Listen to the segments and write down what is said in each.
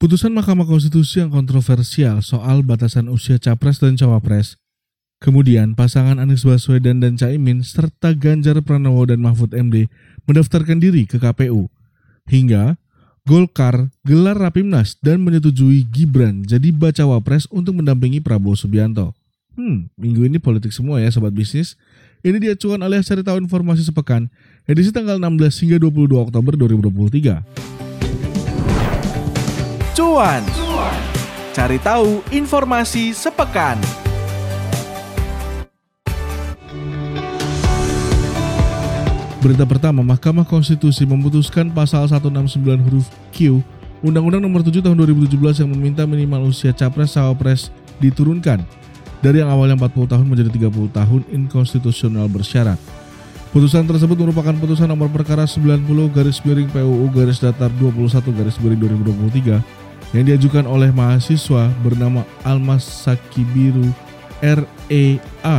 Putusan Mahkamah Konstitusi yang kontroversial soal batasan usia capres dan cawapres, kemudian pasangan Anies Baswedan dan Caimin serta Ganjar Pranowo dan Mahfud MD mendaftarkan diri ke KPU, hingga Golkar gelar Rapimnas dan menyetujui Gibran jadi bacawa pres untuk mendampingi Prabowo Subianto. Hmm, minggu ini politik semua ya sobat bisnis. Ini dia cuan alias cari tahu informasi sepekan, edisi tanggal 16 hingga 22 Oktober 2023. Cuan. Cari tahu informasi sepekan. Berita pertama, Mahkamah Konstitusi memutuskan pasal 169 huruf Q Undang-Undang Nomor 7 Tahun 2017 yang meminta minimal usia capres cawapres diturunkan dari yang awalnya 40 tahun menjadi 30 tahun inkonstitusional bersyarat. Putusan tersebut merupakan putusan nomor perkara 90 garis miring PUU garis datar 21 garis miring 2023 yang diajukan oleh mahasiswa bernama Almas Sakibiru REA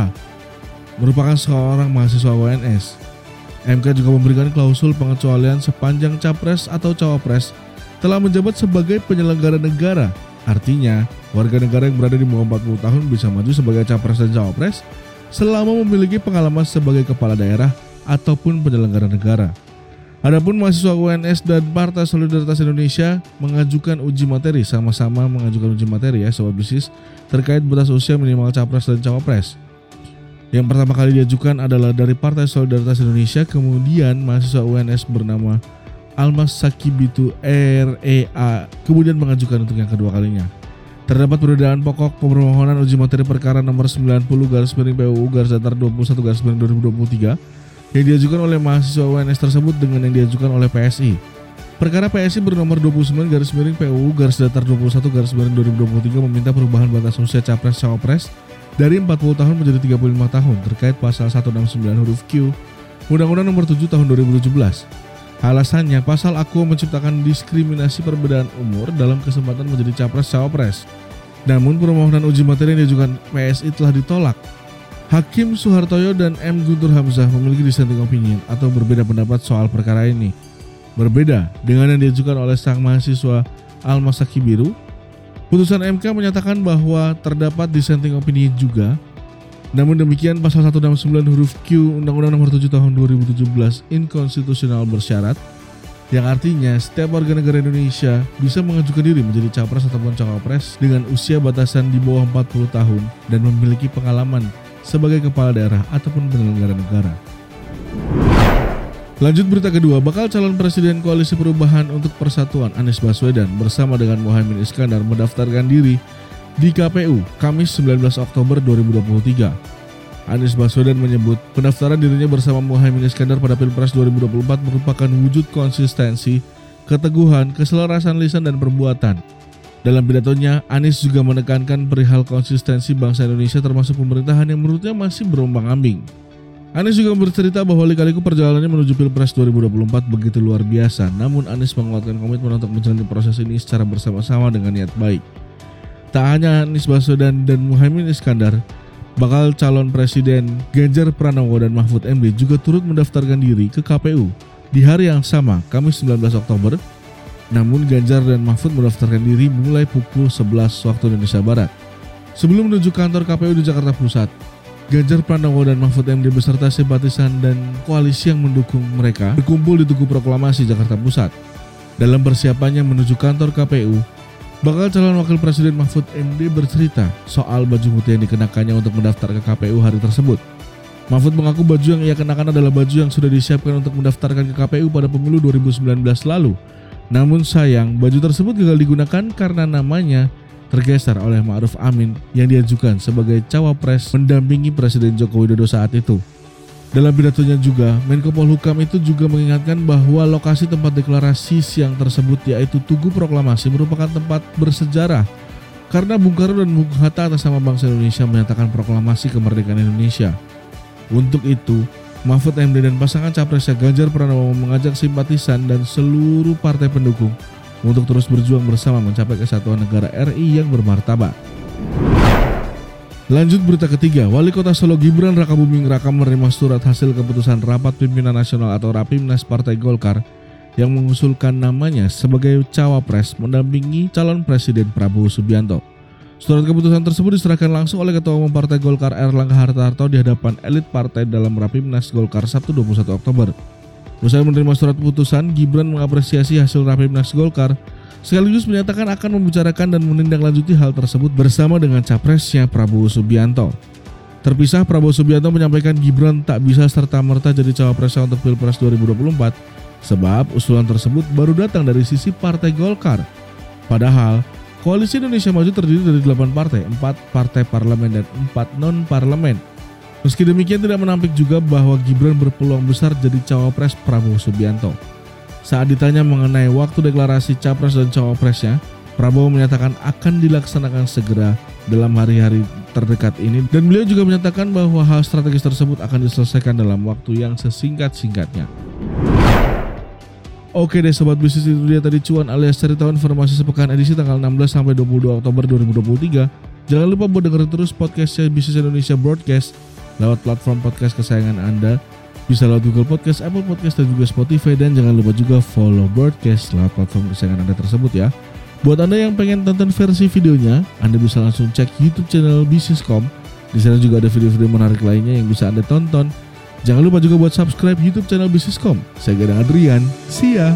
merupakan seorang mahasiswa WNS. MK juga memberikan klausul pengecualian sepanjang capres atau cawapres telah menjabat sebagai penyelenggara negara. Artinya, warga negara yang berada di bawah 40 tahun bisa maju sebagai capres dan cawapres selama memiliki pengalaman sebagai kepala daerah ataupun penyelenggara negara. Adapun mahasiswa UNS dan Partai Solidaritas Indonesia mengajukan uji materi sama-sama mengajukan uji materi ya sobat bisnis terkait batas usia minimal capres dan cawapres. Yang pertama kali diajukan adalah dari Partai Solidaritas Indonesia, kemudian mahasiswa UNS bernama Almas Sakibitu REA kemudian mengajukan untuk yang kedua kalinya. Terdapat perbedaan pokok permohonan uji materi perkara nomor 90 garis miring PUU garis datar 21 garis miring 2023 yang diajukan oleh mahasiswa UNS tersebut dengan yang diajukan oleh PSI. Perkara PSI bernomor 29 garis miring PUU garis datar 21 garis miring 2023 meminta perubahan batas usia capres cawapres dari 40 tahun menjadi 35 tahun terkait pasal 169 huruf Q Undang-Undang Nomor 7 Tahun 2017. Alasannya, pasal aku menciptakan diskriminasi perbedaan umur dalam kesempatan menjadi capres cawapres. Namun permohonan uji materi yang diajukan PSI telah ditolak Hakim Soehartoyo dan M. Guntur Hamzah memiliki dissenting opinion atau berbeda pendapat soal perkara ini. Berbeda dengan yang diajukan oleh sang mahasiswa Al-Masaki Biru, putusan MK menyatakan bahwa terdapat dissenting opinion juga. Namun demikian pasal 169 huruf Q Undang-Undang Nomor 7 Tahun 2017 inkonstitusional bersyarat yang artinya setiap warga negara Indonesia bisa mengajukan diri menjadi capres ataupun cawapres dengan usia batasan di bawah 40 tahun dan memiliki pengalaman sebagai kepala daerah ataupun penyelenggara negara. Lanjut berita kedua, bakal calon presiden koalisi perubahan untuk persatuan Anies Baswedan bersama dengan Muhammad Iskandar mendaftarkan diri di KPU Kamis 19 Oktober 2023. Anies Baswedan menyebut pendaftaran dirinya bersama Muhammad Iskandar pada Pilpres 2024 merupakan wujud konsistensi, keteguhan, keselarasan lisan dan perbuatan dalam pidatonya, Anies juga menekankan perihal konsistensi bangsa Indonesia termasuk pemerintahan yang menurutnya masih berombang-ambing. Anies juga bercerita bahwa lika-liku perjalanannya menuju Pilpres 2024 begitu luar biasa, namun Anies menguatkan komitmen untuk menjalani proses ini secara bersama-sama dengan niat baik. Tak hanya Anies Baswedan dan Muhammad Iskandar, bakal calon presiden Ganjar Pranowo dan Mahfud MD juga turut mendaftarkan diri ke KPU di hari yang sama, Kamis 19 Oktober, namun Ganjar dan Mahfud mendaftarkan diri mulai pukul 11 waktu Indonesia Barat. Sebelum menuju kantor KPU di Jakarta Pusat, Ganjar Pranowo dan Mahfud MD beserta simpatisan dan koalisi yang mendukung mereka berkumpul di Tugu Proklamasi Jakarta Pusat. Dalam persiapannya menuju kantor KPU, bakal calon wakil presiden Mahfud MD bercerita soal baju putih yang dikenakannya untuk mendaftar ke KPU hari tersebut. Mahfud mengaku baju yang ia kenakan adalah baju yang sudah disiapkan untuk mendaftarkan ke KPU pada pemilu 2019 lalu namun sayang, baju tersebut gagal digunakan karena namanya tergeser oleh Ma'ruf Amin yang diajukan sebagai cawapres mendampingi Presiden Joko Widodo saat itu. Dalam pidatonya juga, Menko Polhukam itu juga mengingatkan bahwa lokasi tempat deklarasi siang tersebut yaitu Tugu Proklamasi merupakan tempat bersejarah karena Bung Karno dan Bung Hatta atas nama bangsa Indonesia menyatakan proklamasi kemerdekaan Indonesia. Untuk itu, Mahfud MD dan pasangan capresnya Ganjar Pranowo mengajak simpatisan dan seluruh partai pendukung untuk terus berjuang bersama mencapai kesatuan negara RI yang bermartabat. Lanjut berita ketiga, Wali Kota Solo Gibran Rakabuming Raka menerima surat hasil keputusan Rapat Pimpinan Nasional atau Rapimnas Partai Golkar yang mengusulkan namanya sebagai cawapres mendampingi calon Presiden Prabowo Subianto. Surat keputusan tersebut diserahkan langsung oleh Ketua Umum Partai Golkar Erlangga Hartarto di hadapan elit partai dalam Rapimnas Golkar Sabtu 21 Oktober. Usai menerima surat keputusan, Gibran mengapresiasi hasil Rapimnas Golkar sekaligus menyatakan akan membicarakan dan menindaklanjuti hal tersebut bersama dengan capresnya Prabowo Subianto. Terpisah, Prabowo Subianto menyampaikan Gibran tak bisa serta-merta jadi cawapresnya untuk Pilpres 2024 sebab usulan tersebut baru datang dari sisi Partai Golkar. Padahal, Koalisi Indonesia Maju terdiri dari 8 partai, 4 partai parlemen dan 4 non-parlemen. Meski demikian tidak menampik juga bahwa Gibran berpeluang besar jadi cawapres Prabowo Subianto. Saat ditanya mengenai waktu deklarasi capres dan cawapresnya, Prabowo menyatakan akan dilaksanakan segera dalam hari-hari terdekat ini dan beliau juga menyatakan bahwa hal strategis tersebut akan diselesaikan dalam waktu yang sesingkat-singkatnya. Oke deh sobat bisnis itu dia tadi cuan alias cari tahu informasi sepekan edisi tanggal 16 sampai 22 Oktober 2023. Jangan lupa buat dengerin terus podcastnya Bisnis Indonesia Broadcast lewat platform podcast kesayangan Anda. Bisa lewat Google Podcast, Apple Podcast, dan juga Spotify. Dan jangan lupa juga follow Broadcast lewat platform kesayangan Anda tersebut ya. Buat Anda yang pengen tonton versi videonya, Anda bisa langsung cek YouTube channel Bisniscom. Di sana juga ada video-video menarik lainnya yang bisa Anda tonton. Jangan lupa juga buat subscribe YouTube channel Bisniscom. Saya Gadang Adrian. See ya.